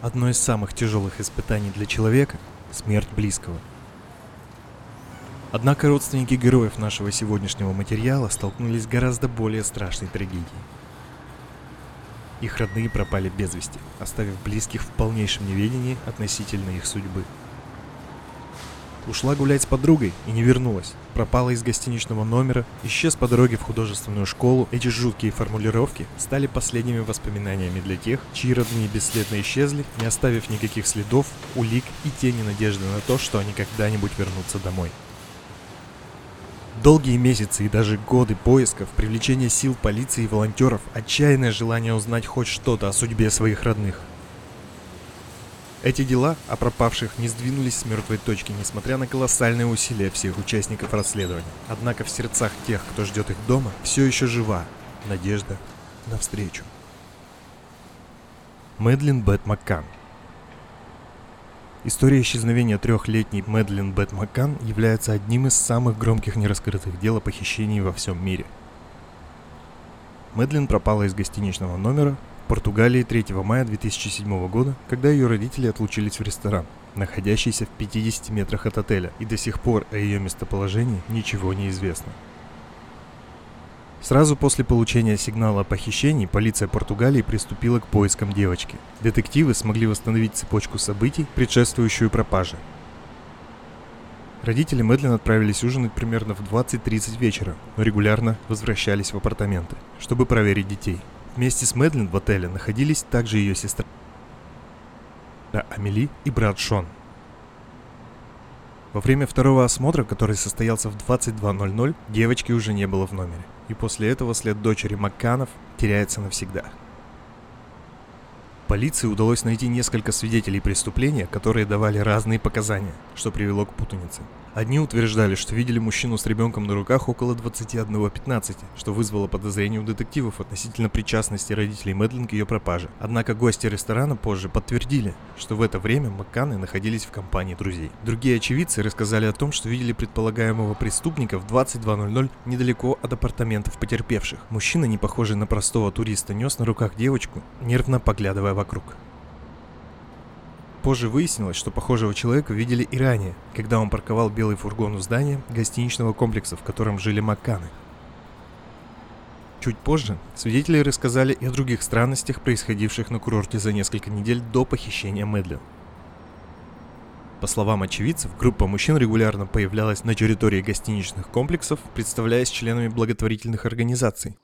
Одно из самых тяжелых испытаний для человека – смерть близкого. Однако родственники героев нашего сегодняшнего материала столкнулись с гораздо более страшной трагедией. Их родные пропали без вести, оставив близких в полнейшем неведении относительно их судьбы – Ушла гулять с подругой и не вернулась. Пропала из гостиничного номера, исчез по дороге в художественную школу. Эти жуткие формулировки стали последними воспоминаниями для тех, чьи родные бесследно исчезли, не оставив никаких следов, улик и тени надежды на то, что они когда-нибудь вернутся домой. Долгие месяцы и даже годы поисков, привлечения сил полиции и волонтеров, отчаянное желание узнать хоть что-то о судьбе своих родных – эти дела о пропавших не сдвинулись с мертвой точки, несмотря на колоссальные усилия всех участников расследования. Однако в сердцах тех, кто ждет их дома, все еще жива надежда на встречу. Мэдлин Бет Маккан История исчезновения трехлетней Мэдлин Бет Маккан является одним из самых громких нераскрытых дел о похищении во всем мире. Мэдлин пропала из гостиничного номера Португалии 3 мая 2007 года, когда ее родители отлучились в ресторан, находящийся в 50 метрах от отеля, и до сих пор о ее местоположении ничего не известно. Сразу после получения сигнала о похищении полиция Португалии приступила к поискам девочки. Детективы смогли восстановить цепочку событий, предшествующую пропаже. Родители Мэдлин отправились ужинать примерно в 20.30 вечера, но регулярно возвращались в апартаменты, чтобы проверить детей – Вместе с Мэдлин в отеле находились также ее сестра Амели и брат Шон. Во время второго осмотра, который состоялся в 22.00, девочки уже не было в номере, и после этого след дочери Макканов теряется навсегда – Полиции удалось найти несколько свидетелей преступления, которые давали разные показания, что привело к путанице. Одни утверждали, что видели мужчину с ребенком на руках около 21.15, что вызвало подозрение у детективов относительно причастности родителей Мэдлин к ее пропаже. Однако гости ресторана позже подтвердили, что в это время Макканы находились в компании друзей. Другие очевидцы рассказали о том, что видели предполагаемого преступника в 22.00 недалеко от апартаментов потерпевших. Мужчина, не похожий на простого туриста, нес на руках девочку, нервно поглядывая вокруг. Позже выяснилось, что похожего человека видели и ранее, когда он парковал белый фургон у здания гостиничного комплекса, в котором жили Макканы. Чуть позже свидетели рассказали и о других странностях, происходивших на курорте за несколько недель до похищения Мэдлин. По словам очевидцев, группа мужчин регулярно появлялась на территории гостиничных комплексов, представляясь членами благотворительных организаций,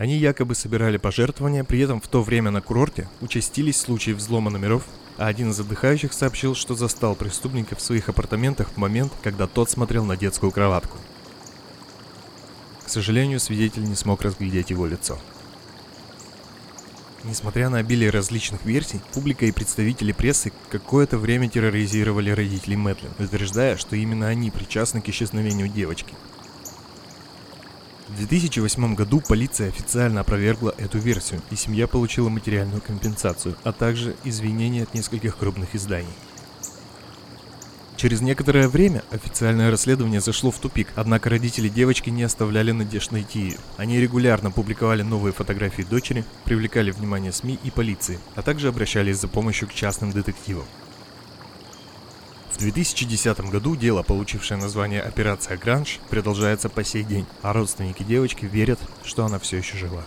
они якобы собирали пожертвования, при этом в то время на курорте участились случаи взлома номеров, а один из отдыхающих сообщил, что застал преступника в своих апартаментах в момент, когда тот смотрел на детскую кроватку. К сожалению, свидетель не смог разглядеть его лицо. Несмотря на обилие различных версий, публика и представители прессы какое-то время терроризировали родителей Мэтлин, утверждая, что именно они причастны к исчезновению девочки – в 2008 году полиция официально опровергла эту версию, и семья получила материальную компенсацию, а также извинения от нескольких крупных изданий. Через некоторое время официальное расследование зашло в тупик, однако родители девочки не оставляли надежд найти ее. Они регулярно публиковали новые фотографии дочери, привлекали внимание СМИ и полиции, а также обращались за помощью к частным детективам. В 2010 году дело, получившее название «Операция Гранж», продолжается по сей день, а родственники девочки верят, что она все еще жива.